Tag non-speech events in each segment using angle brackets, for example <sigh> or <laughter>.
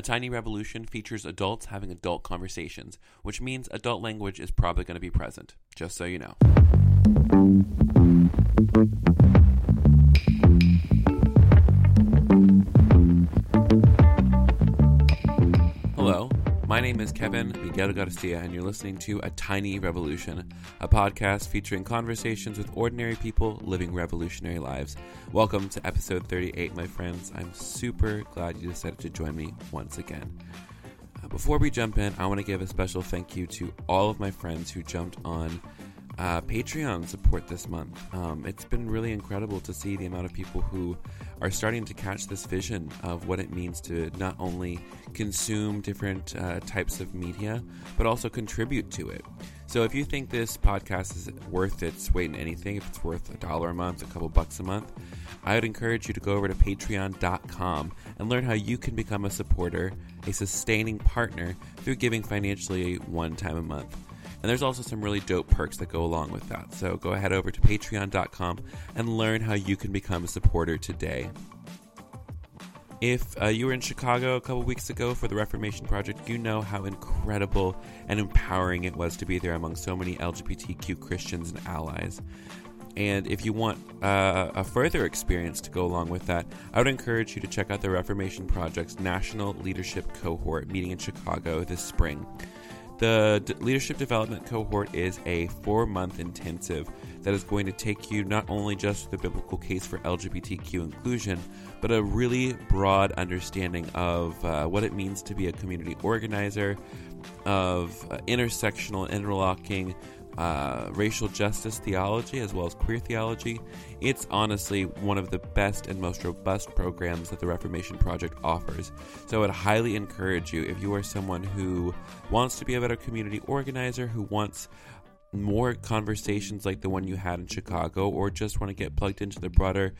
A Tiny Revolution features adults having adult conversations, which means adult language is probably going to be present, just so you know. My name is Kevin Miguel Garcia, and you're listening to A Tiny Revolution, a podcast featuring conversations with ordinary people living revolutionary lives. Welcome to episode 38, my friends. I'm super glad you decided to join me once again. Uh, before we jump in, I want to give a special thank you to all of my friends who jumped on uh, Patreon support this month. Um, it's been really incredible to see the amount of people who are starting to catch this vision of what it means to not only consume different uh, types of media, but also contribute to it. So if you think this podcast is worth its weight in anything, if it's worth a dollar a month, a couple bucks a month, I would encourage you to go over to patreon.com and learn how you can become a supporter, a sustaining partner through giving financially one time a month. And there's also some really dope perks that go along with that. So go ahead over to patreon.com and learn how you can become a supporter today. If uh, you were in Chicago a couple weeks ago for the Reformation Project, you know how incredible and empowering it was to be there among so many LGBTQ Christians and allies. And if you want uh, a further experience to go along with that, I would encourage you to check out the Reformation Project's National Leadership Cohort meeting in Chicago this spring. The D- Leadership Development Cohort is a four month intensive that is going to take you not only just the biblical case for LGBTQ inclusion, but a really broad understanding of uh, what it means to be a community organizer, of uh, intersectional, interlocking uh, racial justice theology as well as queer theology. It's honestly one of the best and most robust programs that the Reformation Project offers. So I would highly encourage you, if you are someone who wants to be a better community organizer, who wants more conversations like the one you had in Chicago, or just want to get plugged into the broader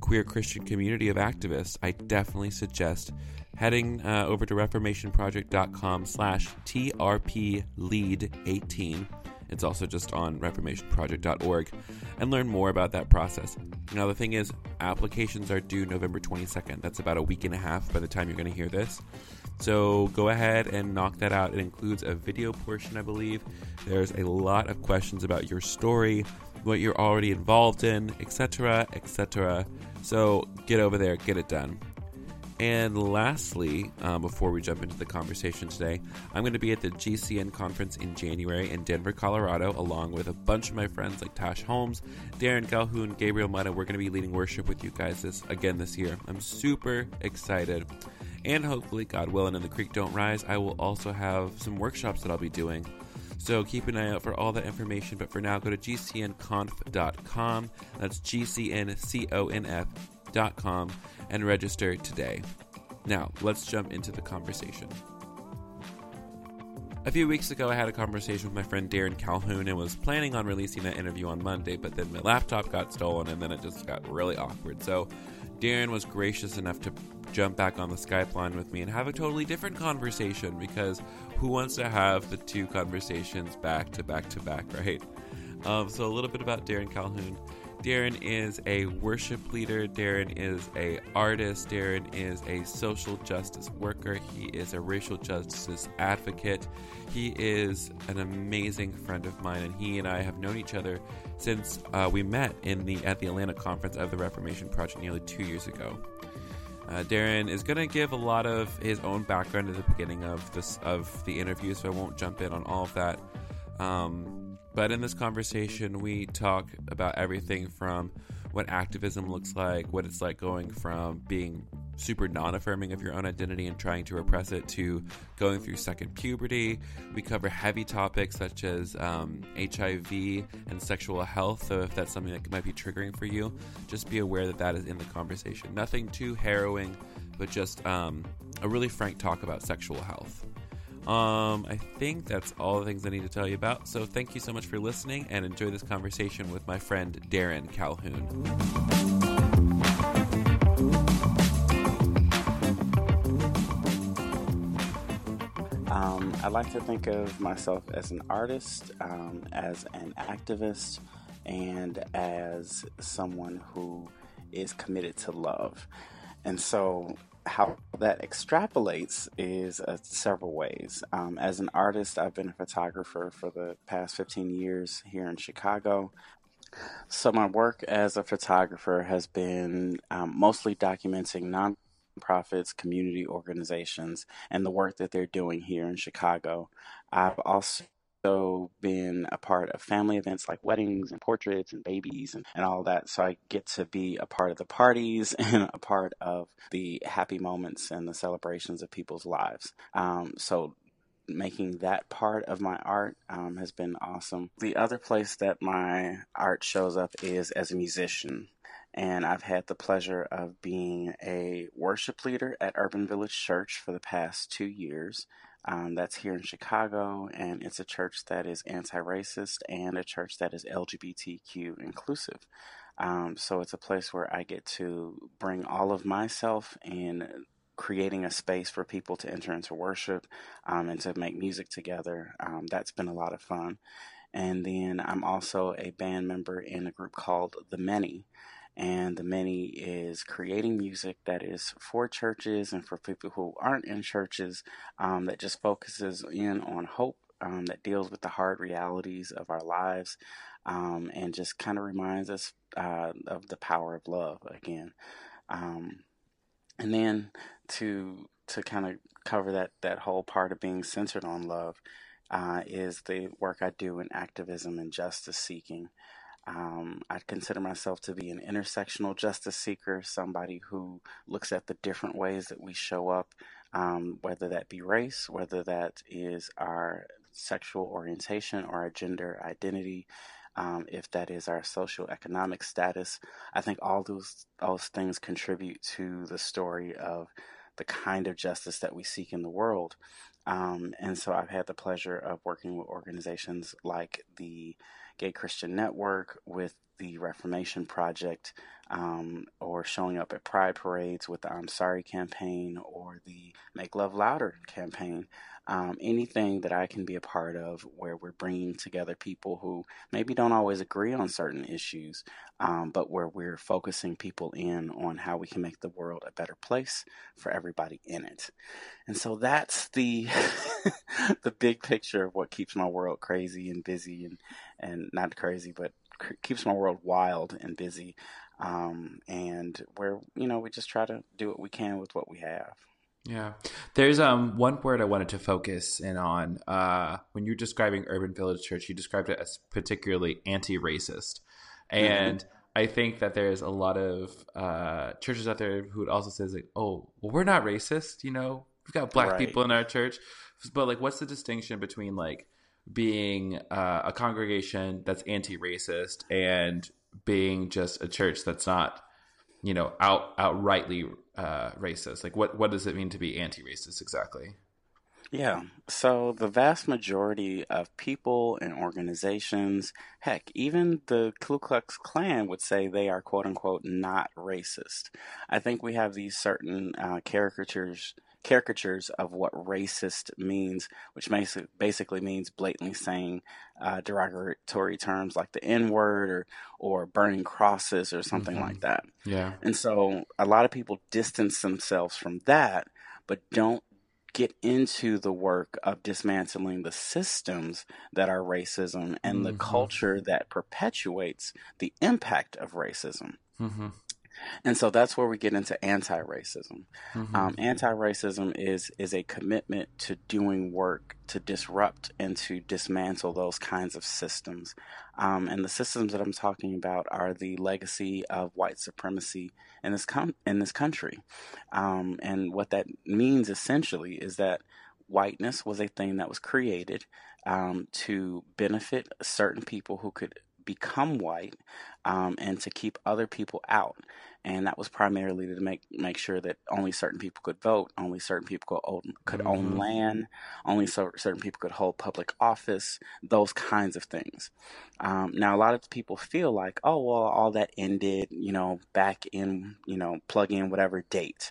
queer Christian community of activists, I definitely suggest heading uh, over to reformationproject.com slash trplead18 it's also just on reformationproject.org and learn more about that process. Now, the thing is, applications are due November 22nd. That's about a week and a half by the time you're going to hear this. So go ahead and knock that out. It includes a video portion, I believe. There's a lot of questions about your story, what you're already involved in, etc., etc. So get over there, get it done. And lastly, um, before we jump into the conversation today, I'm going to be at the GCN conference in January in Denver, Colorado, along with a bunch of my friends like Tash Holmes, Darren Calhoun, Gabriel Mata. We're going to be leading worship with you guys this again this year. I'm super excited. And hopefully, God willing, and the creek don't rise, I will also have some workshops that I'll be doing. So keep an eye out for all that information. But for now, go to gcnconf.com. That's gcnconf.com and register today. Now, let's jump into the conversation. A few weeks ago, I had a conversation with my friend Darren Calhoun and was planning on releasing that interview on Monday, but then my laptop got stolen and then it just got really awkward. So, Darren was gracious enough to jump back on the Skype line with me and have a totally different conversation because who wants to have the two conversations back to back to back, right? Um, so, a little bit about Darren Calhoun. Darren is a worship leader. Darren is a artist. Darren is a social justice worker. He is a racial justice advocate. He is an amazing friend of mine, and he and I have known each other since uh, we met in the at the Atlanta conference of the Reformation Project nearly two years ago. Uh, Darren is going to give a lot of his own background at the beginning of this of the interview, so I won't jump in on all of that. Um, but in this conversation, we talk about everything from what activism looks like, what it's like going from being super non affirming of your own identity and trying to repress it to going through second puberty. We cover heavy topics such as um, HIV and sexual health. So, if that's something that might be triggering for you, just be aware that that is in the conversation. Nothing too harrowing, but just um, a really frank talk about sexual health. Um, I think that's all the things I need to tell you about. So thank you so much for listening and enjoy this conversation with my friend Darren Calhoun. Um, I like to think of myself as an artist, um, as an activist, and as someone who is committed to love. And so how that extrapolates is uh, several ways. Um, as an artist, I've been a photographer for the past 15 years here in Chicago. So, my work as a photographer has been um, mostly documenting nonprofits, community organizations, and the work that they're doing here in Chicago. I've also been a part of family events like weddings and portraits and babies and, and all that. So I get to be a part of the parties <laughs> and a part of the happy moments and the celebrations of people's lives. Um, so making that part of my art um, has been awesome. The other place that my art shows up is as a musician. And I've had the pleasure of being a worship leader at Urban Village Church for the past two years. Um, that's here in Chicago, and it's a church that is anti racist and a church that is LGBTQ inclusive. Um, so it's a place where I get to bring all of myself in creating a space for people to enter into worship um, and to make music together. Um, that's been a lot of fun. And then I'm also a band member in a group called The Many and the many is creating music that is for churches and for people who aren't in churches um, that just focuses in on hope um, that deals with the hard realities of our lives um, and just kind of reminds us uh, of the power of love again um, and then to to kind of cover that that whole part of being centered on love uh, is the work I do in activism and justice seeking. Um, I consider myself to be an intersectional justice seeker, somebody who looks at the different ways that we show up, um, whether that be race, whether that is our sexual orientation or our gender identity, um, if that is our social economic status. I think all those those things contribute to the story of the kind of justice that we seek in the world. Um, and so I've had the pleasure of working with organizations like the Gay Christian Network, with the Reformation Project, um, or showing up at pride parades with the I'm Sorry campaign or the Make Love Louder campaign. Um, anything that I can be a part of where we're bringing together people who maybe don't always agree on certain issues, um, but where we're focusing people in on how we can make the world a better place for everybody in it. And so that's the <laughs> the big picture of what keeps my world crazy and busy and and not crazy, but keeps my world wild and busy. Um, and where you know we just try to do what we can with what we have. Yeah. There's um one word I wanted to focus in on. Uh, when you're describing Urban Village Church, you described it as particularly anti-racist, mm-hmm. and mm-hmm. I think that there's a lot of uh, churches out there who would also says like, "Oh, well, we're not racist," you know. We've got black right. people in our church, but like, what's the distinction between like being uh, a congregation that's anti-racist and being just a church that's not, you know, out outrightly uh, racist? Like, what what does it mean to be anti-racist exactly? Yeah. So the vast majority of people and organizations, heck, even the Ku Klux Klan would say they are quote unquote not racist. I think we have these certain uh, caricatures caricatures of what racist means, which basically means blatantly saying uh, derogatory terms like the N word or or burning crosses or something mm-hmm. like that. Yeah. And so a lot of people distance themselves from that, but don't get into the work of dismantling the systems that are racism and mm-hmm. the culture that perpetuates the impact of racism. Mm-hmm. And so that's where we get into anti-racism. Mm-hmm. Um, anti-racism is is a commitment to doing work to disrupt and to dismantle those kinds of systems. Um, and the systems that I'm talking about are the legacy of white supremacy in this com- in this country. Um, and what that means essentially is that whiteness was a thing that was created um, to benefit certain people who could become white um, and to keep other people out. And that was primarily to make make sure that only certain people could vote, only certain people could own, could mm-hmm. own land, only so, certain people could hold public office, those kinds of things. Um, now, a lot of people feel like, oh, well, all that ended, you know, back in, you know, plug in whatever date.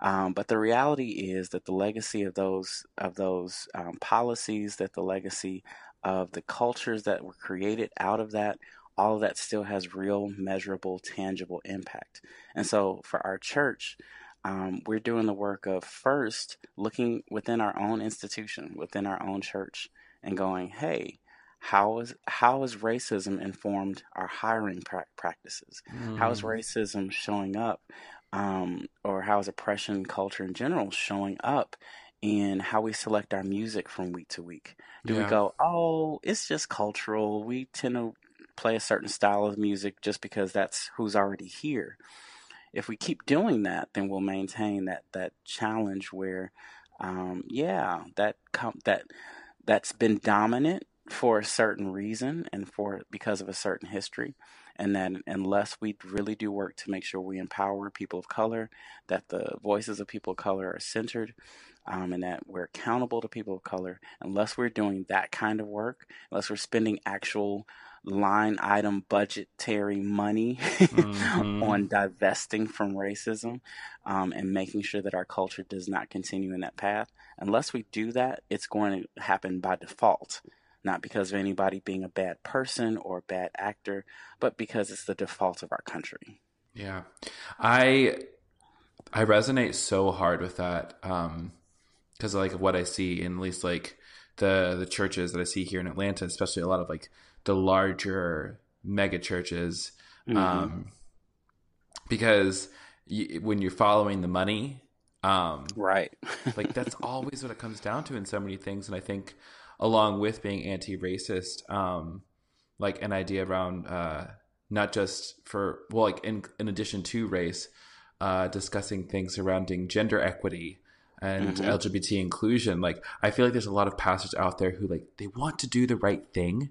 Um, but the reality is that the legacy of those of those um, policies, that the legacy of the cultures that were created out of that, all of that still has real, measurable, tangible impact. And so for our church, um, we're doing the work of first looking within our own institution, within our own church, and going, hey, how is how is racism informed our hiring pra- practices? Mm. How is mm. racism showing up, um, or how is oppression culture in general showing up in how we select our music from week to week? Do yeah. we go, oh, it's just cultural? We tend to play a certain style of music just because that's who's already here. If we keep doing that, then we'll maintain that that challenge where, um, yeah, that com- that that's been dominant for a certain reason and for because of a certain history and that unless we really do work to make sure we empower people of color that the voices of people of color are centered um, and that we're accountable to people of color unless we're doing that kind of work unless we're spending actual line item budgetary money <laughs> mm-hmm. on divesting from racism um, and making sure that our culture does not continue in that path. Unless we do that, it's going to happen by default. Not because of anybody being a bad person or a bad actor, but because it's the default of our country. Yeah. I I resonate so hard with that. Um because like what I see in at least like the the churches that I see here in Atlanta, especially a lot of like the larger mega churches mm-hmm. um, because you, when you're following the money um, right <laughs> like that's always what it comes down to in so many things and i think along with being anti-racist um, like an idea around uh, not just for well like in, in addition to race uh, discussing things surrounding gender equity and mm-hmm. lgbt inclusion like i feel like there's a lot of pastors out there who like they want to do the right thing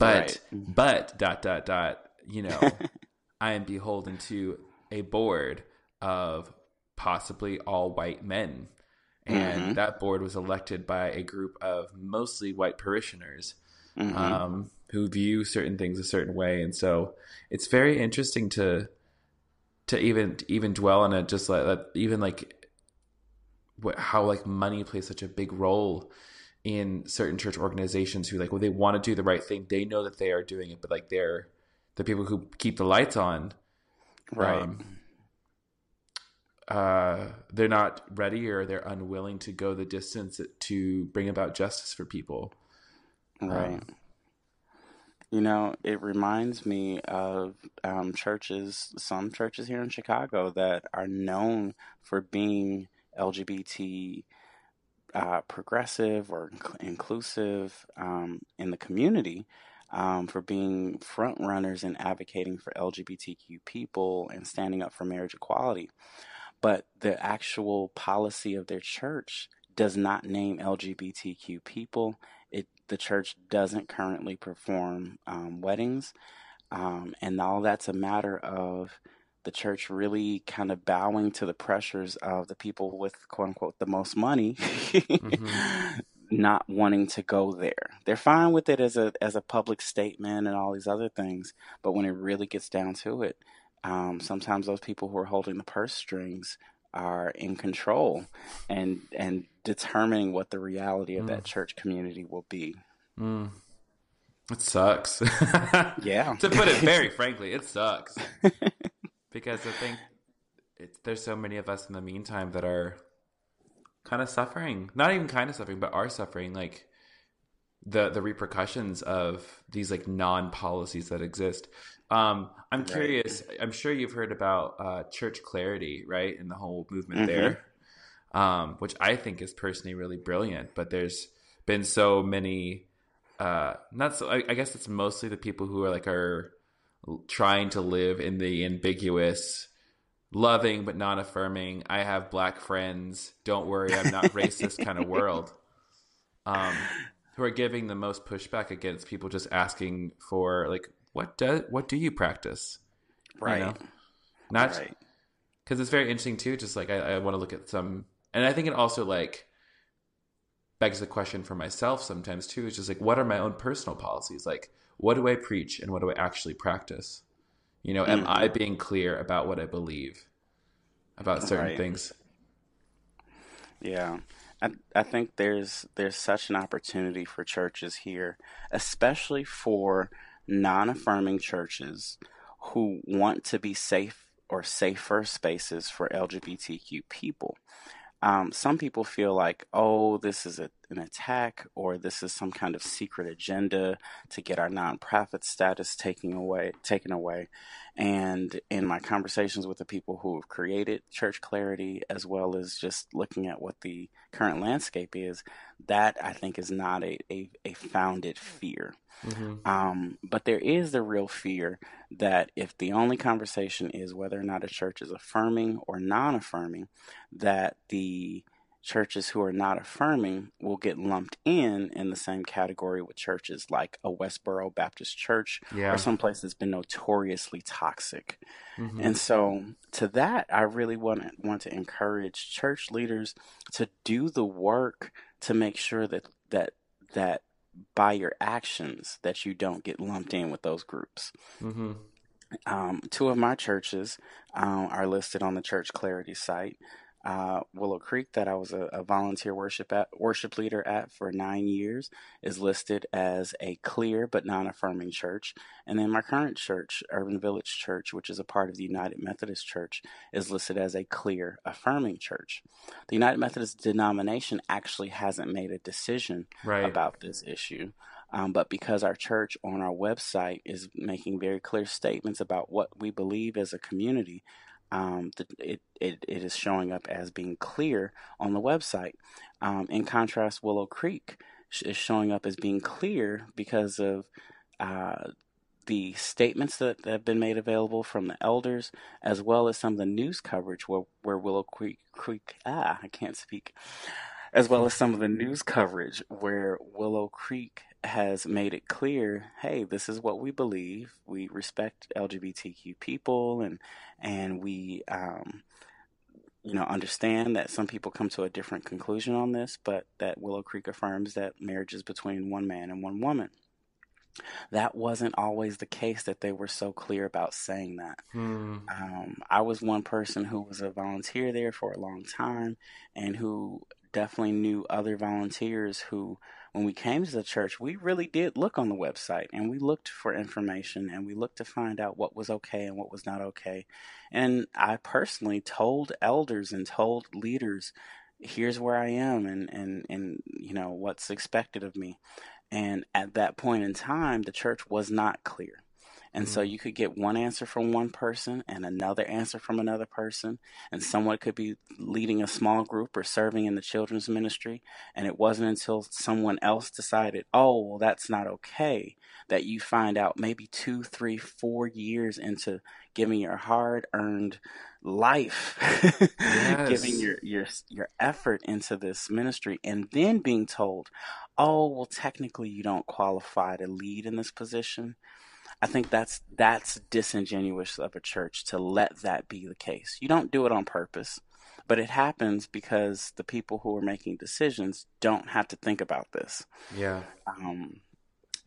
but right. but dot dot dot, you know, <laughs> I am beholden to a board of possibly all white men. And mm-hmm. that board was elected by a group of mostly white parishioners mm-hmm. um, who view certain things a certain way. And so it's very interesting to to even even dwell on it, just like even like how like money plays such a big role in certain church organizations who like well they want to do the right thing. They know that they are doing it but like they're the people who keep the lights on right. um, uh, they're not ready or they're unwilling to go the distance to bring about justice for people. Right. Um, you know it reminds me of um, churches some churches here in chicago that are known for being lgbt uh, progressive or inclusive um, in the community um, for being front runners and advocating for LGBTQ people and standing up for marriage equality. But the actual policy of their church does not name LGBTQ people. It the church doesn't currently perform um, weddings, um, and all that's a matter of the church really kind of bowing to the pressures of the people with quote unquote the most money mm-hmm. <laughs> not wanting to go there. They're fine with it as a as a public statement and all these other things, but when it really gets down to it, um, sometimes those people who are holding the purse strings are in control and and determining what the reality of mm. that church community will be. Mm. It sucks. <laughs> yeah. to put it very <laughs> frankly, it sucks because I think there's so many of us in the meantime that are kind of suffering, not even kind of suffering, but are suffering like the the repercussions of these like non policies that exist. Um, I'm right. curious. I'm sure you've heard about uh, Church Clarity, right, and the whole movement mm-hmm. there, um, which I think is personally really brilliant. But there's been so many. Uh, not so. I, I guess it's mostly the people who are like are trying to live in the ambiguous loving but not affirming i have black friends don't worry i'm not racist kind of world um, who are giving the most pushback against people just asking for like what do what do you practice? Right. you know? not because it's very interesting too just like i, I want to look at some and i think it also like begs the question for myself sometimes too is just like what are my own personal policies? Like what do I preach and what do I actually practice? You know, am mm-hmm. I being clear about what I believe about certain right. things? Yeah. I, I think there's there's such an opportunity for churches here, especially for non-affirming churches who want to be safe or safer spaces for LGBTQ people. Um, some people feel like, oh, this is a, an attack or this is some kind of secret agenda to get our nonprofit status taken away, taken away. And in my conversations with the people who have created Church Clarity, as well as just looking at what the current landscape is, that I think is not a, a, a founded fear. Mm-hmm. Um, but there is the real fear that if the only conversation is whether or not a church is affirming or non affirming, that the churches who are not affirming will get lumped in in the same category with churches like a Westboro Baptist Church yeah. or some place that's been notoriously toxic. Mm-hmm. And so to that I really want to, want to encourage church leaders to do the work to make sure that that that by your actions that you don't get lumped in with those groups. Mm-hmm. Um, two of my churches um, are listed on the Church Clarity site uh, Willow Creek that I was a, a, volunteer worship at, worship leader at for nine years is listed as a clear but non-affirming church, and then my current church, Urban Village Church, which is a part of the United Methodist Church, is listed as a clear affirming church. The United Methodist denomination actually hasn't made a decision right. about this issue. Um, but because our church on our website is making very clear statements about what we believe as a community, um, the, it, it, it is showing up as being clear on the website. Um, in contrast, Willow Creek is showing up as being clear because of uh, the statements that, that, have been made available from the elders, as well as some of the news coverage where, where Willow Creek, Creek, ah, I can't speak, as well as some of the news coverage where Willow Creek has made it clear, hey, this is what we believe. We respect LGBTQ people, and and we, um, you know, understand that some people come to a different conclusion on this, but that Willow Creek affirms that marriage is between one man and one woman. That wasn't always the case that they were so clear about saying that. Hmm. Um, I was one person who was a volunteer there for a long time and who definitely knew other volunteers who when we came to the church, we really did look on the website and we looked for information and we looked to find out what was okay and what was not okay. And I personally told elders and told leaders, here's where I am and, and, and you know what's expected of me. And at that point in time, the church was not clear. And mm-hmm. so you could get one answer from one person and another answer from another person. And someone could be leading a small group or serving in the children's ministry. And it wasn't until someone else decided, oh, well, that's not okay, that you find out maybe two, three, four years into giving your hard earned life, <laughs> yes. giving your, your, your effort into this ministry, and then being told, oh, well, technically you don't qualify to lead in this position. I think that's that's disingenuous of a church to let that be the case. You don't do it on purpose, but it happens because the people who are making decisions don't have to think about this. Yeah. Um,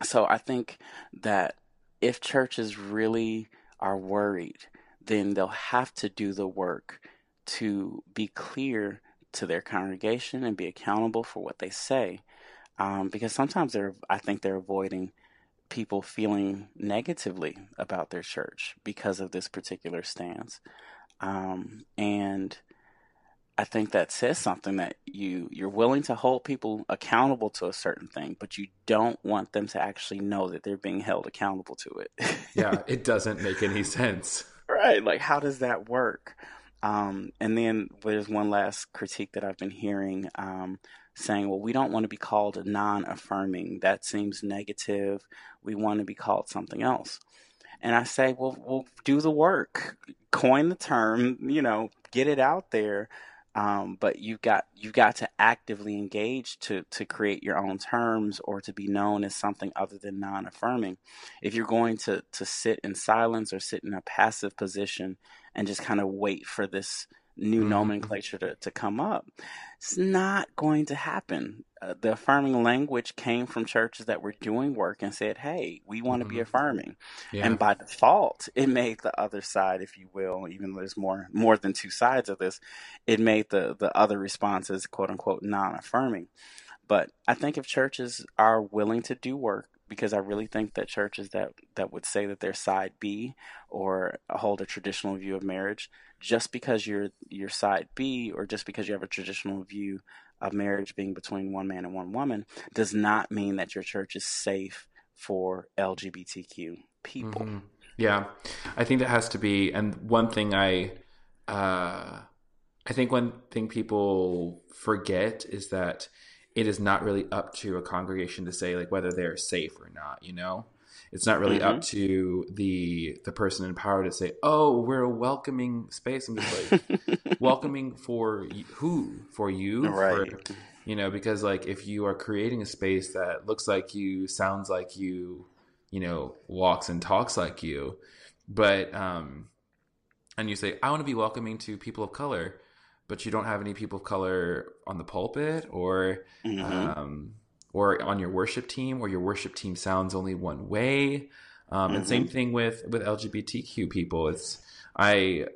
so I think that if churches really are worried, then they'll have to do the work to be clear to their congregation and be accountable for what they say. Um, because sometimes they're, I think they're avoiding people feeling negatively about their church because of this particular stance. Um, and I think that says something that you you're willing to hold people accountable to a certain thing, but you don't want them to actually know that they're being held accountable to it. <laughs> yeah, it doesn't make any sense. Right? Like, how does that work? Um, and then there's one last critique that I've been hearing um, saying, well, we don't want to be called non affirming. That seems negative. We want to be called something else. And I say, well, we'll do the work, coin the term, you know, get it out there. Um, but you've got you've got to actively engage to to create your own terms or to be known as something other than non-affirming. If you're going to to sit in silence or sit in a passive position and just kind of wait for this new mm-hmm. nomenclature to, to come up. It's not going to happen. Uh, the affirming language came from churches that were doing work and said, hey, we want to mm-hmm. be affirming. Yeah. And by default, it made the other side, if you will, even though there's more more than two sides of this, it made the, the other responses, quote unquote, non affirming. But I think if churches are willing to do work, because I really think that churches that that would say that they're side B or hold a traditional view of marriage, just because you're you're side B or just because you have a traditional view of marriage being between one man and one woman, does not mean that your church is safe for LGBTQ people. Mm-hmm. Yeah, I think that has to be. And one thing I, uh, I think one thing people forget is that it is not really up to a congregation to say like whether they're safe or not. You know, it's not really mm-hmm. up to the the person in power to say, "Oh, we're a welcoming space." I'm just like, <laughs> welcoming for who? For you? Right. For, you know, because like if you are creating a space that looks like you, sounds like you, you know, walks and talks like you, but um, and you say, "I want to be welcoming to people of color." but you don't have any people of color on the pulpit or mm-hmm. um, or on your worship team, or your worship team sounds only one way. Um, mm-hmm. And same thing with with LGBTQ people. It's I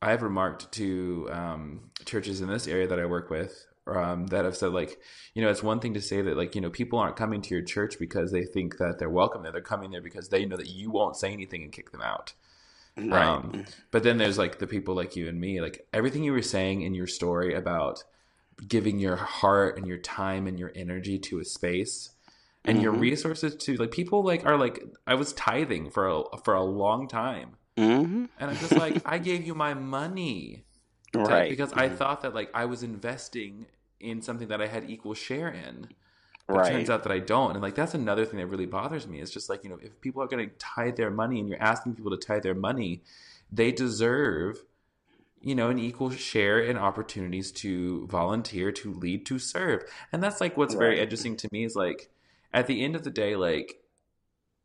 I have remarked to um, churches in this area that I work with um, that have said like you know it's one thing to say that like you know people aren't coming to your church because they think that they're welcome there they're coming there because they know that you won't say anything and kick them out Right. Um, but then there's like the people like you and me, like everything you were saying in your story about giving your heart and your time and your energy to a space and mm-hmm. your resources to like people like are like I was tithing for a for a long time. Mm-hmm. And I'm just like <laughs> I gave you my money. To, right. Because I mm-hmm. thought that like I was investing in something that I had equal share in. But right. it turns out that I don't. And like that's another thing that really bothers me. It's just like, you know, if people are gonna tithe their money and you're asking people to tithe their money, they deserve, you know, an equal share in opportunities to volunteer, to lead, to serve. And that's like what's right. very interesting to me is like at the end of the day, like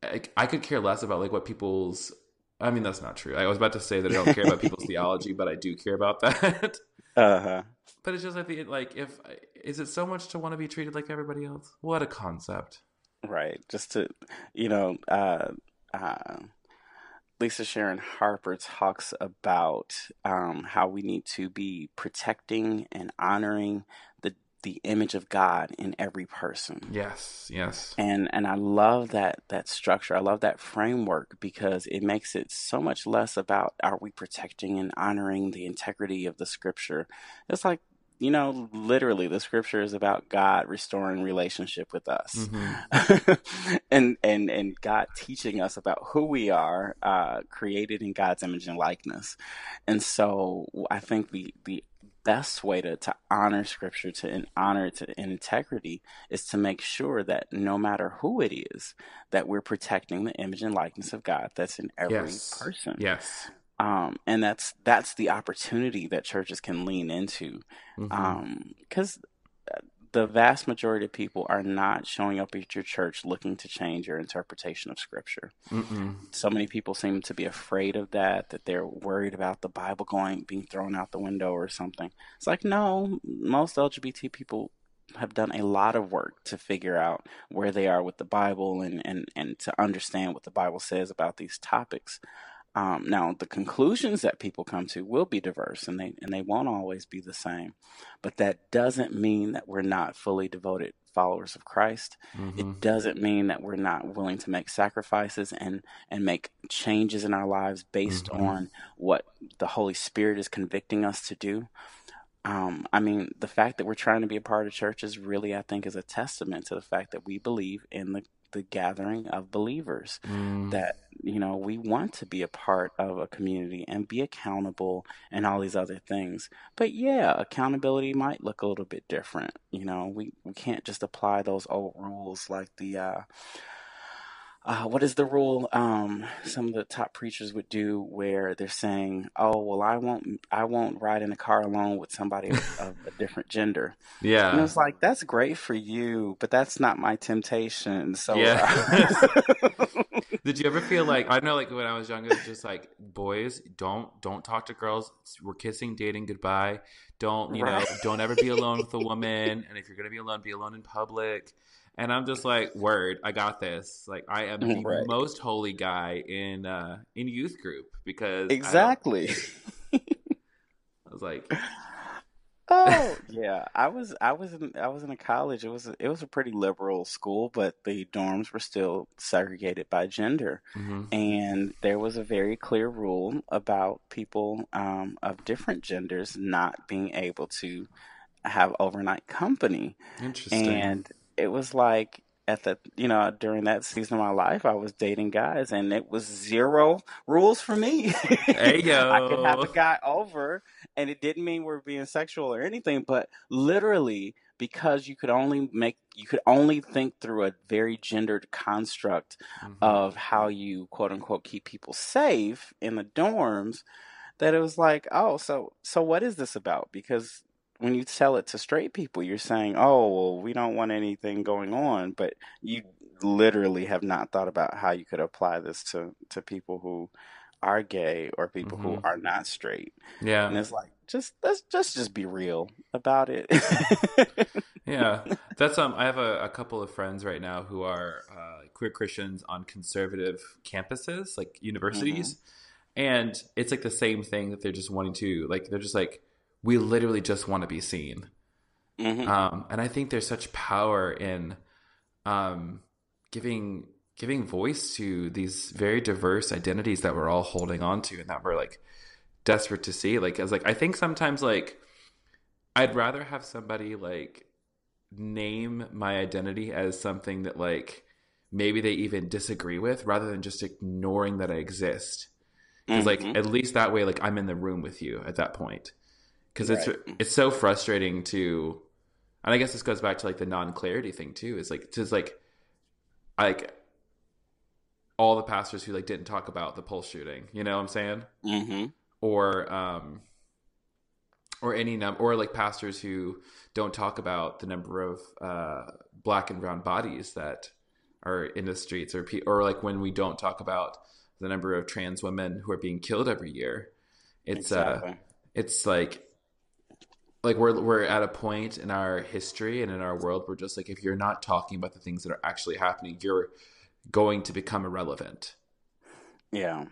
I, I could care less about like what people's I mean, that's not true. I was about to say that I don't care about people's <laughs> theology, but I do care about that. Uh-huh. But it's just like the like if is it so much to want to be treated like everybody else? What a concept. Right. Just to you know, uh, uh, Lisa Sharon Harper talks about um, how we need to be protecting and honoring the the image of God in every person. Yes, yes. And and I love that that structure. I love that framework because it makes it so much less about are we protecting and honoring the integrity of the scripture. It's like you know, literally the scripture is about God restoring relationship with us. Mm-hmm. <laughs> and and and God teaching us about who we are, uh, created in God's image and likeness. And so I think the the best way to, to honor scripture to and honor it to in integrity is to make sure that no matter who it is that we're protecting the image and likeness of god that's in every yes. person yes um, and that's that's the opportunity that churches can lean into because mm-hmm. um, the vast majority of people are not showing up at your church looking to change your interpretation of scripture. Mm-mm. So many people seem to be afraid of that, that they're worried about the Bible going being thrown out the window or something. It's like no, most LGBT people have done a lot of work to figure out where they are with the Bible and, and, and to understand what the Bible says about these topics. Um, now, the conclusions that people come to will be diverse, and they and they won't always be the same. But that doesn't mean that we're not fully devoted followers of Christ. Mm-hmm. It doesn't mean that we're not willing to make sacrifices and and make changes in our lives based mm-hmm. on what the Holy Spirit is convicting us to do. Um, I mean, the fact that we're trying to be a part of church is really, I think, is a testament to the fact that we believe in the the gathering of believers mm. that you know we want to be a part of a community and be accountable and all these other things but yeah accountability might look a little bit different you know we, we can't just apply those old rules like the uh, uh, what is the rule um, some of the top preachers would do where they're saying oh well i won't i won't ride in a car alone with somebody of, <laughs> a different gender. Yeah. and it's like that's great for you but that's not my temptation so yeah. uh, <laughs> did you ever feel like i know like when i was younger just like boys don't don't talk to girls. We're kissing dating goodbye. Don't you right. know don't ever be alone with a woman. And if you're gonna be alone be alone in public and I'm just like, word, I got this. Like I am the right. most holy guy in uh in youth group because Exactly. I, <laughs> I was like <laughs> Oh yeah, I was I was in I was in a college. It was a, it was a pretty liberal school, but the dorms were still segregated by gender, hmm and there was a very clear rule about people um, of different genders not being able to have overnight company. Interesting. And it was like at the you know during that season of my life, I was dating guys, and it was zero rules for me. Hey <laughs> I could have a guy over, and it didn't mean we're being sexual or anything, but literally because you could only make you could only think through a very gendered construct hmm of how you quote unquote keep people safe in the dorms that it was like oh so so what is this about? Because when you tell it to straight people you're saying oh well we don't want anything going on but you literally have not thought about how you could apply this to to people who are gay or people who hmm are not straight Yeah. and it's like just let's just just be real about it Yeah, <laughs> that's um. I have a, a couple of friends right now who are uh, queer Christians on conservative campuses, like universities, and it's like the same thing that they're just wanting to like. They're just like, we literally just want to be seen, hmm um, and I think there's such power in um, giving giving voice to these very diverse identities that we're all holding on to, and that we're like desperate to see. Like, as like I think sometimes like I'd rather have somebody like name my identity as something that like maybe they even disagree with rather than just ignoring that I exist. Because like hmm at least that way, like I'm in the room with you at that point. Because it's right it's so frustrating to, and I guess this goes back to like the non clarity thing too. Is like just like like all the pastors who like didn't talk about the pulse shooting. You know what I'm saying? hmm Or um or any num or like pastors who don't talk about the number of uh, black and brown bodies that are in the streets, or pe- or like when we don't talk about the number of trans women who are being killed every year. It's uh, it's like like we're we're at a point in our history and in our world where just like if you're not talking about the things that are actually happening, you're going to become irrelevant. yeah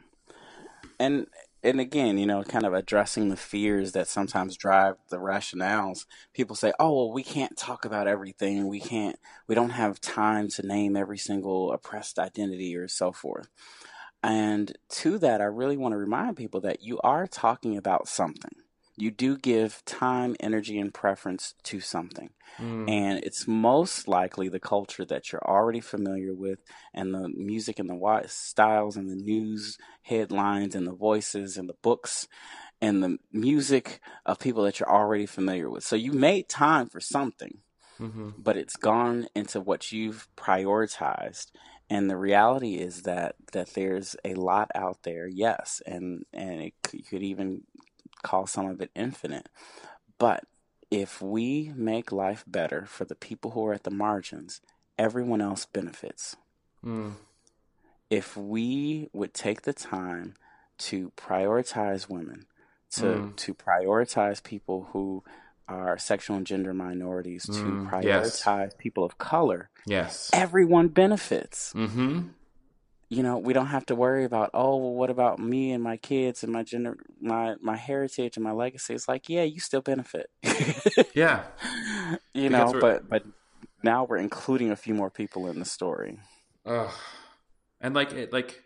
and and again, you know, kind of addressing the fears that sometimes drive the rationales. People say, "Oh, well, we can't talk about everything. We can't. We don't have time to name every single oppressed identity or so forth." And to that, I really want to remind people that you are talking about something. You do give time, energy, and preference to something. Mm, And it's most likely the culture that you're already familiar with, and the music and the styles, and the news headlines, and the voices, and the books, and the music of people that you're already familiar with. So you made time for something hmm but it's gone into what you've prioritized. And the reality is that that there's a lot out there, yes, and and it, you could even call some of it infinite. But if we make life better for the people who are at the margins, everyone else benefits. mm, If we would take the time to prioritize women, to mm, to prioritize people who are sexual and gender minorities, to mm, yes, prioritize people of color, yes. everyone benefits. Mm-hmm. You know, we don't have to worry about, oh, well, what about me and my kids and my gender, my my heritage and my legacy? It's like, yeah, you still benefit. <laughs> Yeah, <laughs> You because know, but but now we're including a few more people in the story. Ugh. And like it, like,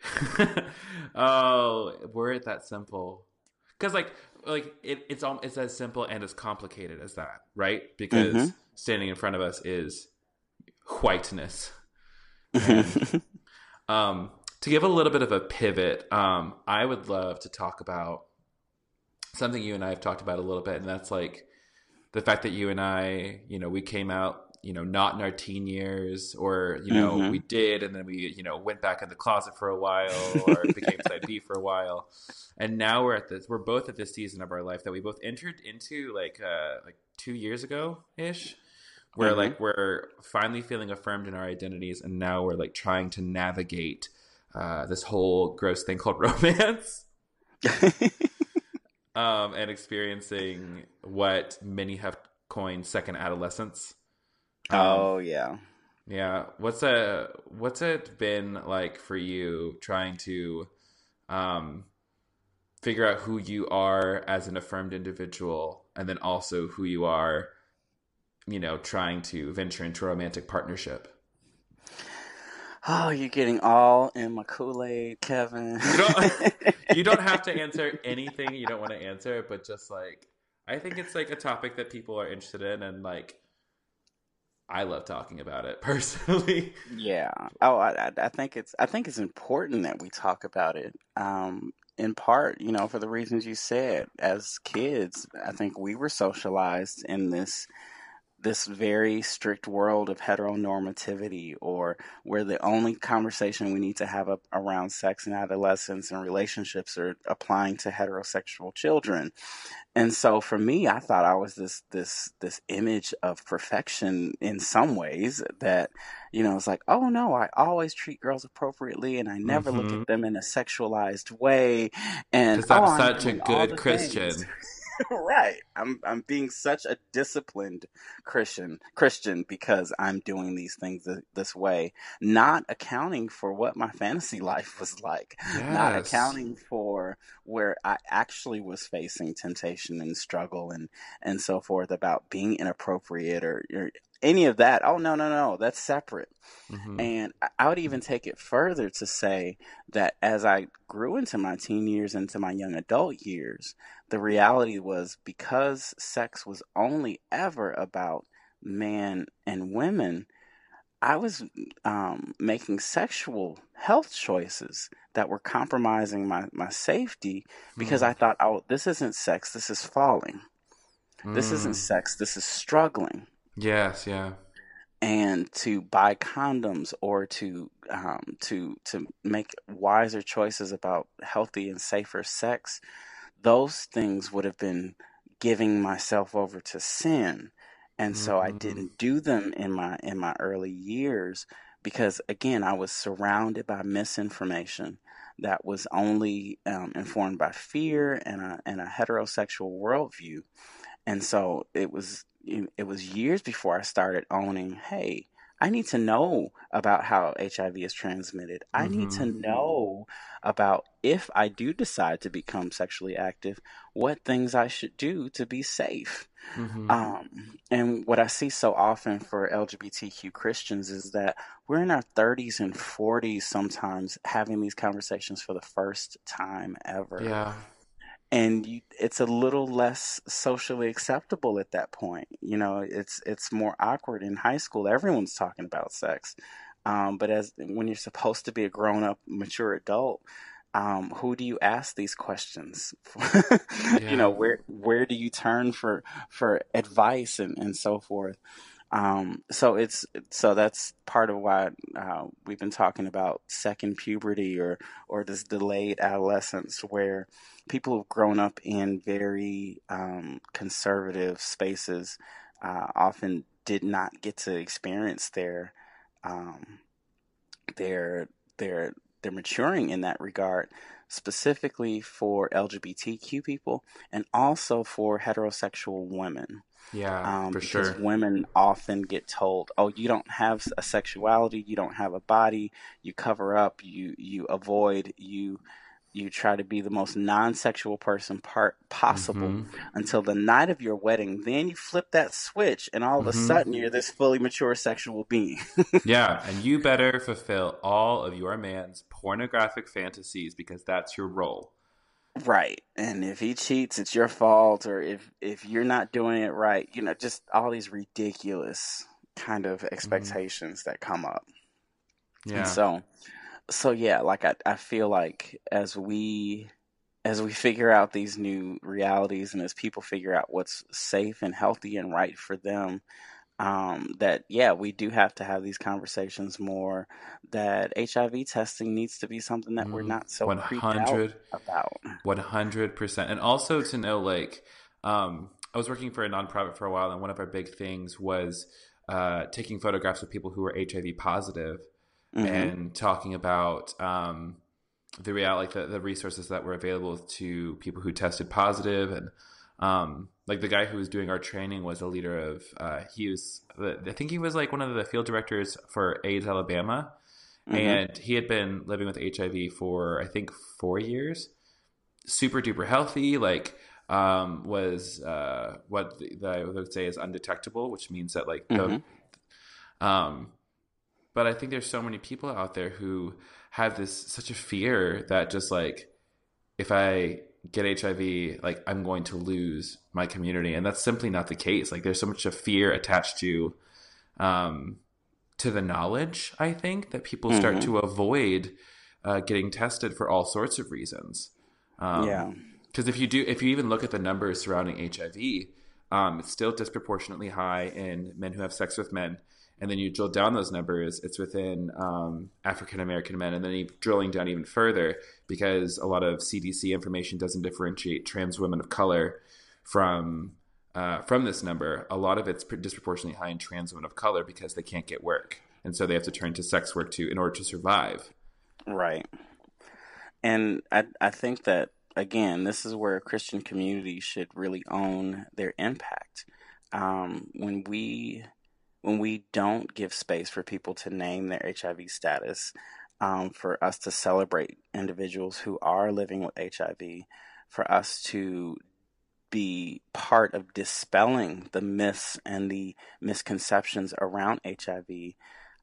<laughs> oh, were it that simple? Because like, like it, it's all it's as simple and as complicated as that, right? Because mm-hmm. standing in front of us is whiteness, and um, to give a little bit of a pivot, um, I would love to talk about something you and I have talked about a little bit, and that's like the fact that you and I, you know, we came out, you know, not in our teen years, or you know, hmm we did, and then we, you know, went back in the closet for a while, or <laughs> became side B for a while, and now we're at this. We're both at this season of our life that we both entered into, like, uh, like two years ago ish, where hmm like we're finally feeling affirmed in our identities, and now we're like trying to navigate uh, this whole gross thing called <laughs> romance <laughs> um, and experiencing what many have coined second adolescence. Um, Oh yeah. yeah, what's a what's it been like for you trying to um, figure out who you are as an affirmed individual and then also who you are, you know, trying to venture into a romantic partnership. Oh, you're getting all in my Kool Aid, Kevin. You don't, <laughs> you don't have to answer anything you don't want to answer, but just like I think it's like a topic that people are interested in, and like I love talking about it <laughs> personally. Yeah. Oh, I, I think it's I think it's important that we talk about it. Um, in part, you know, for the reasons you said. As kids, I think we were socialized in this this very strict world of heteronormativity or where the only conversation we need to have around sex and adolescence and relationships are applying to heterosexual children. And so for me i thought i was this this this image of perfection in some ways that you know it's like oh no i always treat girls appropriately and i never mm-hmm. look at them in a sexualized way. And because i'm oh, such I'm a good christian <laughs> right. I'm I'm being such a disciplined Christian Christian because I'm doing these things th- this way, not accounting for what my fantasy life <laughs> was like, yes. not accounting for where I actually was facing temptation and struggle and and so forth about being inappropriate or, or any of that. Oh no, no, no, that's separate. Mm-hmm. And I would even take it further to say that as I grew into my teen years, into my young adult years, the reality was because sex was only ever about men and women, I was um, making sexual health choices that were compromising my, my safety because mm. I thought, oh, this isn't sex, this is falling. Mm. This isn't mm. sex, this is struggling. Yes, yeah. And to buy condoms or to um, to to make wiser choices about healthy and safer sex, those things would have been giving myself over to sin. And so mm-hmm. I didn't do them in my in my early years because again I was surrounded by misinformation that was only um, informed by fear and a and a heterosexual worldview, and so it was it was years before I started owning, hey, I need to know about how HIV is transmitted. I mm-hmm. need to mm-hmm. know about if I do decide to become sexually active, what things I should do to be safe. Mm-hmm. Um, and what I see so often for LGBTQ Christians is that we're in our 30s and 40s sometimes having these conversations for the first time ever. Yeah and you, it's a little less socially acceptable at that point. You know, it's it's more awkward in high school. Everyone's talking about sex, um, but as when you're supposed to be a grown up, mature adult, um, who do you ask these questions? yeah. <laughs> You know, where where do you turn for for advice and and so forth? Um, so it's so that's part of why uh, we've been talking about second puberty or or this delayed adolescence, where people who've grown up in very um, conservative spaces uh, often did not get to experience their um, their their their maturing in that regard specifically for LGBTQ people and also for heterosexual women. Yeah, um, for sure. Women often get told, "Oh, you don't have a sexuality, you don't have a body, you cover up, you you avoid, you you try to be the most non-sexual person part possible mm-hmm. until the night of your wedding then you flip that switch and all of mm-hmm. a sudden you're this fully mature sexual being <laughs> yeah and you better fulfill all of your man's pornographic fantasies because that's your role right and if he cheats it's your fault or if if you're not doing it right you know just all these ridiculous kind of mm-hmm. expectations mm-hmm. that come up yeah and so so yeah, like I, I feel like as we as we figure out these new realities and as people figure out what's safe and healthy and right for them, um, that yeah, we do have to have these conversations more. That HIV testing needs to be something that we're mm-hmm. not so 100 about. One hundred percent, and also to know like um, I was working for a nonprofit for a while, and one of our big things was uh, taking photographs of people who were HIV positive mm-hmm. and talking about um, the reality, like the, the, resources that were available to people who tested positive, and um, like the guy who was doing our training was a leader of. Uh, he was, I think he was like one of the field directors for AIDS Alabama, mm-hmm. and he had been living with HIV for I think four years. Super duper healthy, like um, was uh, what the, the, I would say is undetectable, which means that like the, Mm-hmm. um, but I think there's so many people out there who have this such a fear that just like if I get HIV, like I'm going to lose my community, and that's simply not the case. Like there's so much of fear attached to, um, to the knowledge. I think that people start Mhm. to avoid uh, getting tested for all sorts of reasons. Um, yeah. because if you do, if you even look at the numbers surrounding HIV, um, it's still disproportionately high in men who have sex with men. And then you drill down those numbers, it's within um, African American men. And then you drilling down even further because a lot of CDC information doesn't differentiate trans women of color from uh, from this number. A lot of it's disproportionately high in trans women of color because they can't get work, and so they have to turn to sex work to in order to survive. Right. And I I think that again, this is where Christian communities should really own their impact. Um, when we when we don't give space for people to name their HIV status, um, for us to celebrate individuals who are living with HIV, for us to be part of dispelling the myths and the misconceptions around HIV,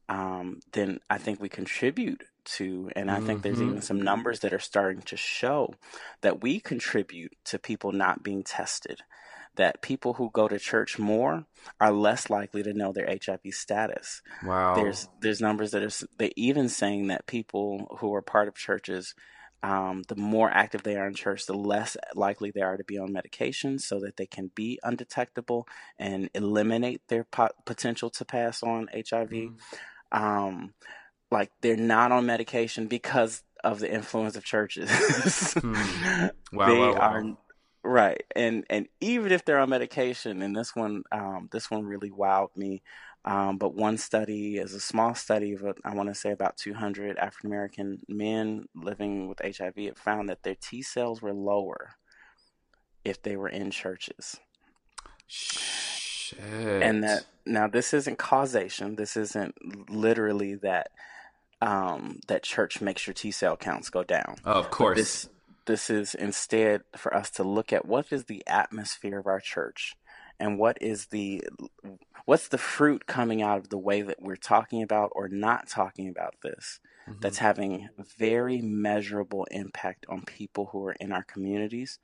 um, then I think we contribute to, and I think there's Mhm. even some numbers that are starting to show that we contribute to people not being tested. That people who go to church more are less likely to know their HIV status. Wow. There's there's numbers that are they even saying that people who are part of churches, um, the more active they are in church, the less likely they are to be on medication, so that they can be undetectable and eliminate their po- potential to pass on HIV. Mhm. Um, like they're not on medication because of the influence of churches. <laughs> Hmm. Wow, they wow, wow. are right, and and even if they're on medication, and this one, um, this one really wowed me. Um, but one study is a small study of, I want to say, about 200 African American men living with HIV. It found that their T cells were lower if they were in churches. Shit. and that now this isn't causation this isn't literally that um that church makes your t cell counts go down Oh, of course. this this is instead for us to look at what is the atmosphere of our church and what is the what's the fruit coming out of the way that we're talking about or not talking about this Mhm. that's having very measurable impact on people who are in our communities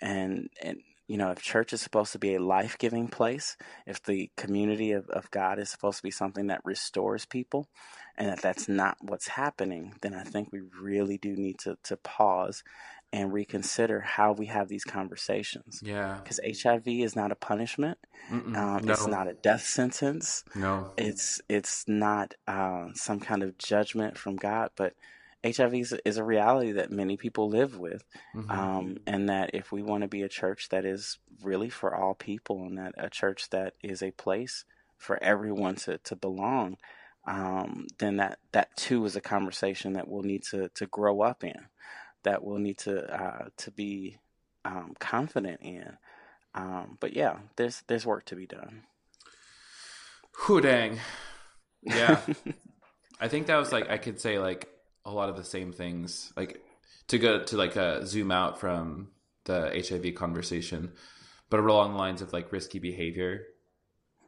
and and you know if church is supposed to be a life-giving place if the community of, of god is supposed to be something that restores people and that that's not what's happening then i think we really do need to, to pause and reconsider how we have these conversations yeah. because hiv is not a punishment um, no. it's not a death sentence No. it's it's not uh, some kind of judgment from God, but HIV is, is a reality that many people live with, Mhm. um, and that if we want to be a church that is really for all people, and that a church that is a place for everyone to to belong, um, then that that too is a conversation that we'll need to to grow up in, that we'll need to uh, to be um, confident in. Um, but yeah, there's there's work to be done. Whew, dang. Yeah. <laughs> I think that was like I could say like a lot of the same things. Like to go to like uh, zoom out from the HIV conversation, but along the lines of like risky behavior.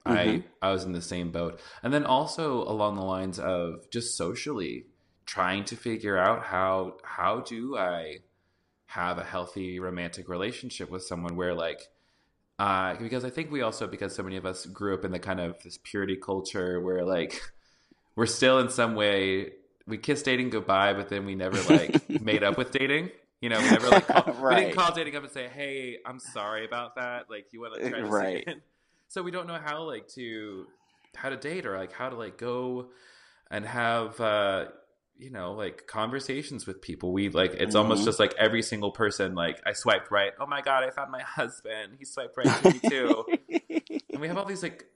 I Mhm. I was in the same boat, and then also along the lines of just socially trying to figure out how how do I have a healthy romantic relationship with someone where like uh, because I think we also because so many of us grew up in the kind of this purity culture where like <laughs> we're still in some way we kiss dating goodbye, but then we never like <laughs> made up with dating. You know, we never like <laughs> call, we didn't call dating up and say, "Hey, I'm sorry about that." Like, you want to try Right. So we don't know how like to how to date or like how to like go and have uh you know like conversations with people. We like it's almost Mhm. just like every single person like i swiped right. Oh my god i found my husband. He swiped right to me too. <laughs> And we have all these like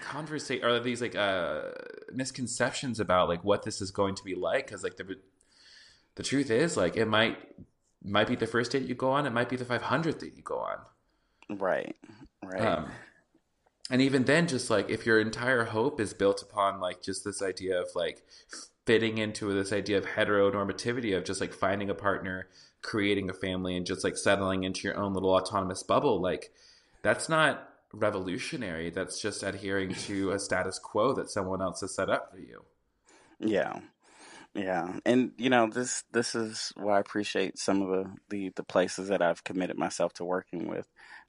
conversation or these like uh misconceptions about like what this is going to be like because like the the truth is like it might might be the first date you go on. It might be the 500th date you go on. Right, right. um and even then just like if your entire hope is built upon like just this idea of like fitting into this idea of heteronormativity of just like finding a partner creating a family and just like settling into your own little autonomous bubble like that's not revolutionary that's just adhering <laughs> to a status quo that someone else has set up for you Yeah. Yeah. And you know, this this is why I appreciate some of the, the, the places that I've committed myself to working with.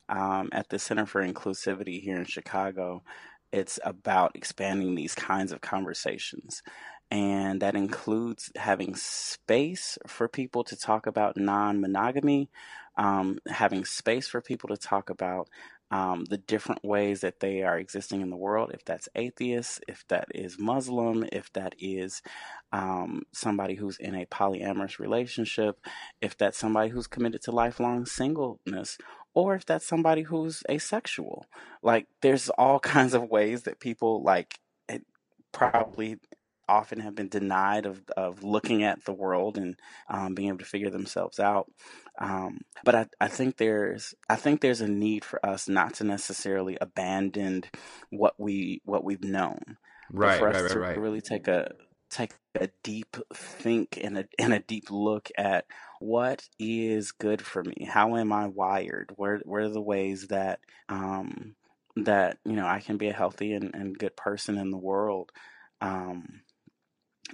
Um, at the Center for Inclusivity here in Chicago, it's about expanding these kinds of conversations. And that includes having space for people to talk about non monogamy, um, having space for people to talk about um, the different ways that they are existing in the world. If that's atheist, if that is Muslim, if that is um, somebody who's in a polyamorous relationship, if that's somebody who's committed to lifelong singleness, or if that's somebody who's asexual. Like, there's all <laughs> kinds of ways that people like it probably often have been denied of, of looking at the world and um, being able to figure themselves out. Um, but I, I think there's I think there's a need for us not to necessarily abandon what we what we've known, right for right us right to right really take a take a deep think and a and a deep look at what is good for me. How am I wired? Where where are the ways that um, that you know I can be a healthy and, and good person in the world. Um,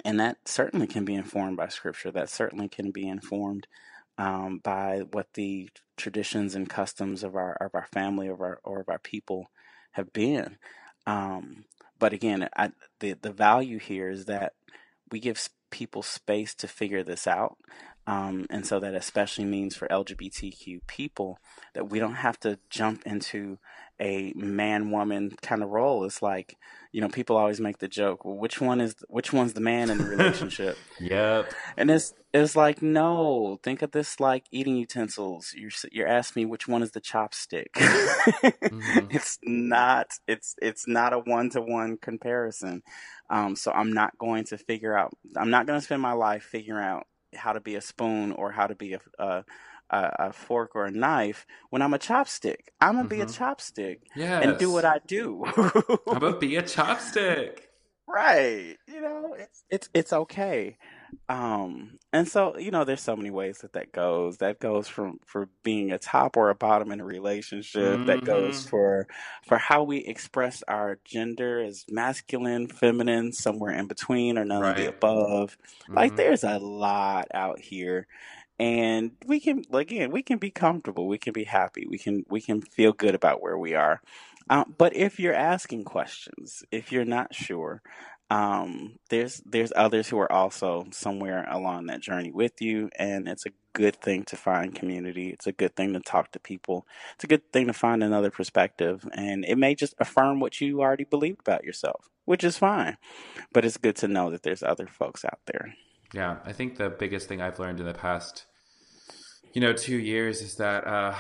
and that certainly can be informed by scripture. That certainly can be informed um, by what the traditions and customs of our of our family of our or of our people have been. Um, but again, I, the the value here is that we give people space to figure this out. Um, and so that especially means for LGBTQ people that we don't have to jump into a man woman kind of role. It's like, you know, people always make the joke, well, which one is which one's the man in the relationship? <laughs> yep And it's it's like no. Think of this like eating utensils. You're you're asking me which one is the chopstick. hmm <laughs> it's not. It's it's not a one to one comparison. Um, so I'm not going to figure out. I'm not going to spend my life figuring out how to be a spoon or how to be a a, a, a fork or a knife when I'm a chopstick. I'm gonna be a hmm chopstick and do what yes I do. how about be a <laughs> chopstick Right. You know, it's it's it's okay. Um, and so, you know, there's so many ways that that goes. That goes from for being a top or a bottom in a relationship. That goes hmm for for how we express our gender as masculine, feminine, somewhere in between, or none of the above. Like, hmm there's a lot out here, and we can again, we can be comfortable. We can be happy. We can we can feel good about where we are. Um, but if you're asking questions, if you're not sure, um, there's there's others who are also somewhere along that journey with you, and it's a good thing to find community. It's a good thing to talk to people. It's a good thing to find another perspective, and it may just affirm what you already believed about yourself, which is fine. But it's good to know that there's other folks out there. yeah i think the biggest thing i've learned in the past you know two years is that uh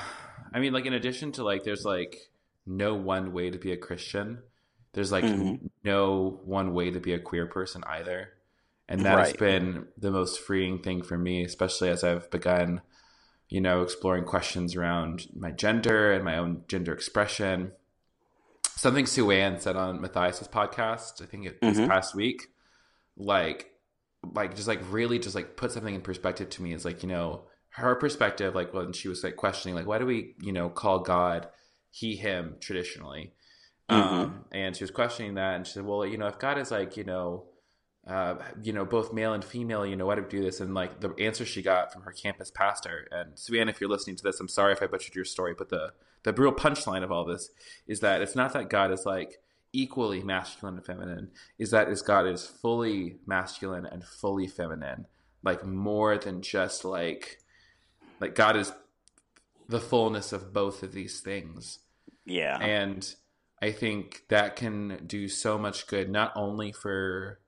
i mean like in addition to like there's like no one way to be a christian there's like hmm no one way to be a queer person either. And that has Right. been the most freeing thing for me especially as i've begun you know exploring questions around my gender and my own gender expression. Something Suanne said on matthias's podcast i think it this hmm past week like like just like really just like put something in perspective to me. Is like you know her perspective like when she was like questioning like why do we you know call god he him traditionally hmm um and she was questioning that and she said well you know if god is like you know uh you know both male and female you know why do we do this? And like the answer she got from her campus pastor and Suanne if you're listening to this I'm sorry if I butchered your story but the the real punchline of all this is that it's not that God is like equally masculine and feminine is that is God is fully masculine and fully feminine like more than just like like God is the fullness of both of these things. Yeah. and I think that can do so much good not only for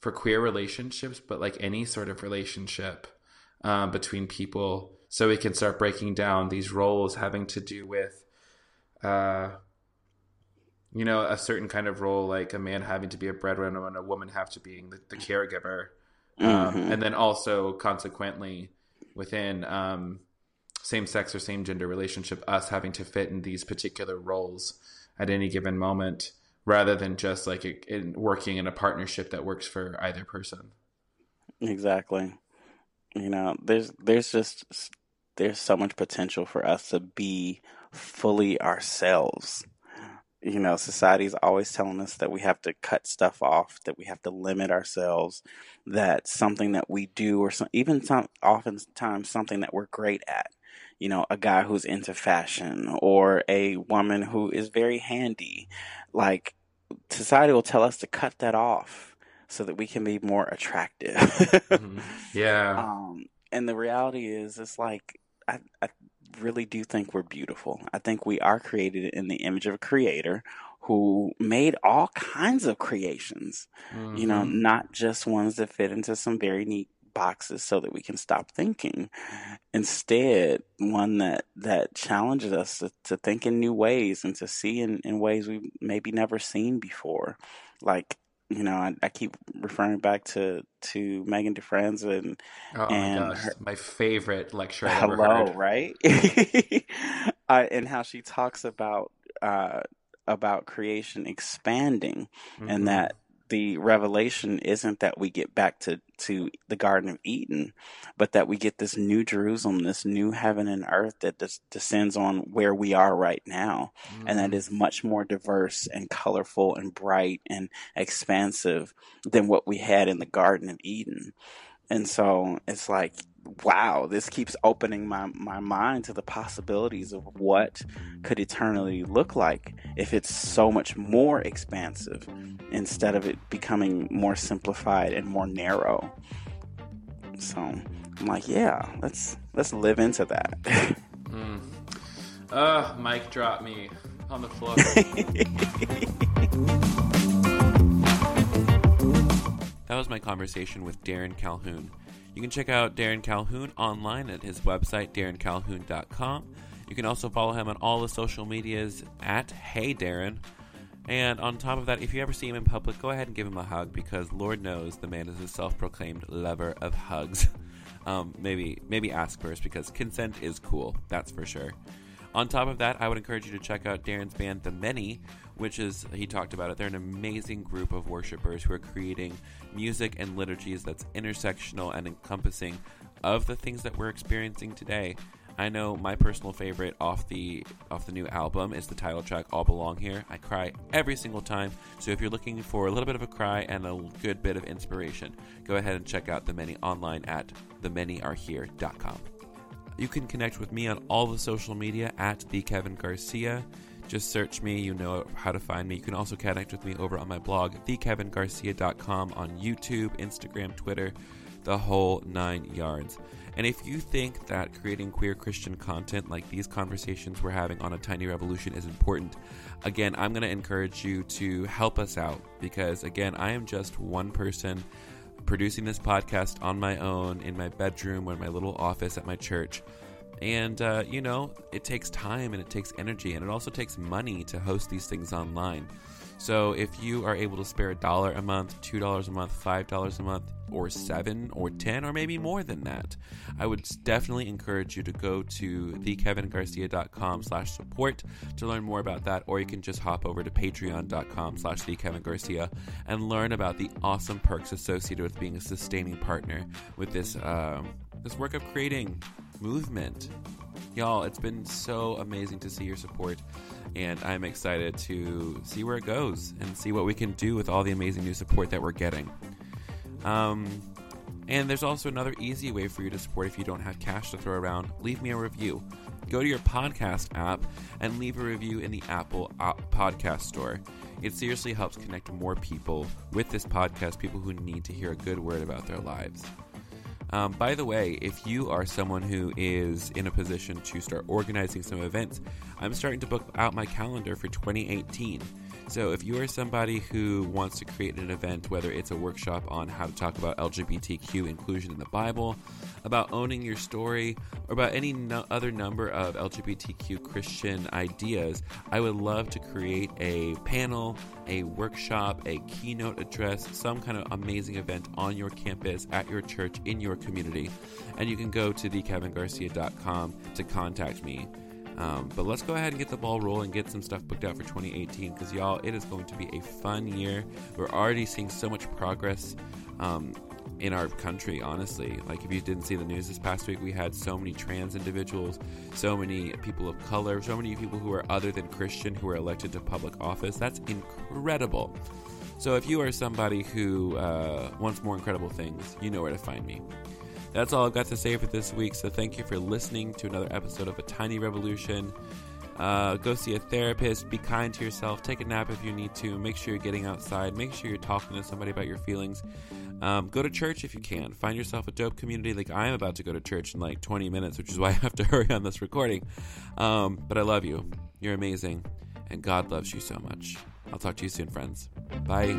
for queer relationships but like any sort of relationship um, between people. So we can start breaking down these roles having to do with uh, you know a certain kind of role like a man having to be a breadwinner and a woman have to being the, the caregiver. Um, hmm and then also consequently within um, same sex or same gender relationship us having to fit in these particular roles at any given moment rather than just like in working in a partnership that works for either person. Exactly. You know, there's there's just there's so much potential for us to be fully ourselves. You know, society's always telling us that we have to cut stuff off, that we have to limit ourselves, that something that we do, or some, even some, oftentimes something that we're great at. You know, a guy who's into fashion or a woman who is very handy. Like, society will tell us to cut that off so that we can be more attractive. mm-hmm. Yeah. <laughs> Um, and the reality is, it's like I, I really do think we're beautiful. I think we are created in the image of a creator who made all kinds of creations, mm-hmm. you know, mm-hmm. not just ones that fit into some very neat boxes so that we can stop thinking. Instead, one that, that challenges us to, to think in new ways and to see in, in ways we've maybe never seen before. Like you know, I, I, keep referring back to to Megan DeFranza and oh and my gosh, her, my favorite lecture. I've hello, right? <laughs> uh, and how she talks about uh, about creation expanding, mm-hmm. and that the revelation isn't that we get back to, to the Garden of Eden, but that we get this new Jerusalem, this new heaven and earth that des- descends on where we are right now. Mm. And that mm. much more diverse and colorful and bright and expansive than what we had in the Garden of Eden. And so it's like, wow, this keeps opening my, my mind to the possibilities of what could eternally look like if it's so much more expansive instead of it becoming more simplified and more narrow. So I'm like, yeah, let's let's live into that. mm. Uh, Mike dropped me on the floor. <laughs> that was my conversation with Darren Calhoun. You can check out Darren Calhoun online at his website, darrencalhoun.com. You can also follow him on all the social medias at Hey Darren. And on top of that, if you ever see him in public, go ahead and give him a hug because Lord knows the man is a self-proclaimed lover of hugs. <laughs> um, maybe maybe ask first because consent is cool. That's for sure. On top of that, I would encourage you to check out Darren's band, The Many, which is, he talked about it, they're an amazing group of worshipers who are creating music and liturgies that's intersectional and encompassing of the things that we're experiencing today. I know my personal favorite off the off the new album is the title track "All Belong Here." I cry every single time. So if you're looking for a little bit of a cry and a good bit of inspiration, go ahead and check out the many online at themanyAreHere.com. You can connect with me on all the social media at the Kevin Garcia. Just search me, you know how to find me. You can also connect with me over on my blog, thekevingarcia.com, on YouTube, Instagram, Twitter, the whole nine yards. And if you think that creating queer Christian content like these conversations we're having on a tiny revolution is important, again, I'm going to encourage you to help us out because, again, I am just one person producing this podcast on my own in my bedroom or in my little office at my church. And, uh, you know, it takes time and it takes energy and it also takes money to host these things online. So if you are able to spare a dollar a month, two dollars a month, five dollars a month, or seven or ten or maybe more than that, I would definitely encourage you to go to thekevingarcia.com slash support to learn more about that, or you can just hop over to patreon.com slash thekevingarcia and learn about the awesome perks associated with being a sustaining partner with this um, this work of creating movement. Y'all, it's been so amazing to see your support and I'm excited to see where it goes and see what we can do with all the amazing new support that we're getting. Um, and there's also another easy way for you to support if you don't have cash to throw around. Leave me a review. Go to your podcast app and leave a review in the Apple Podcast Store. It seriously helps connect more people with this podcast, people who need to hear a good word about their lives. Um, by the way, if you are someone who is in a position to start organizing some events, I'm starting to book out my calendar for 2018. So, if you are somebody who wants to create an event, whether it's a workshop on how to talk about LGBTQ inclusion in the Bible, about owning your story, or about any no- other number of LGBTQ Christian ideas, I would love to create a panel, a workshop, a keynote address, some kind of amazing event on your campus, at your church, in your community. And you can go to thekevingarcia.com to contact me. Um, but let's go ahead and get the ball rolling, get some stuff booked out for 2018 because, y'all, it is going to be a fun year. We're already seeing so much progress um, in our country, honestly. Like, if you didn't see the news this past week, we had so many trans individuals, so many people of color, so many people who are other than Christian who are elected to public office. That's incredible. So, if you are somebody who uh, wants more incredible things, you know where to find me. That's all I've got to say for this week. So, thank you for listening to another episode of A Tiny Revolution. Uh, go see a therapist. Be kind to yourself. Take a nap if you need to. Make sure you're getting outside. Make sure you're talking to somebody about your feelings. Um, go to church if you can. Find yourself a dope community. Like I am about to go to church in like 20 minutes, which is why <laughs> I have to hurry on this recording. Um, but I love you. You're amazing. And God loves you so much. I'll talk to you soon, friends. Bye.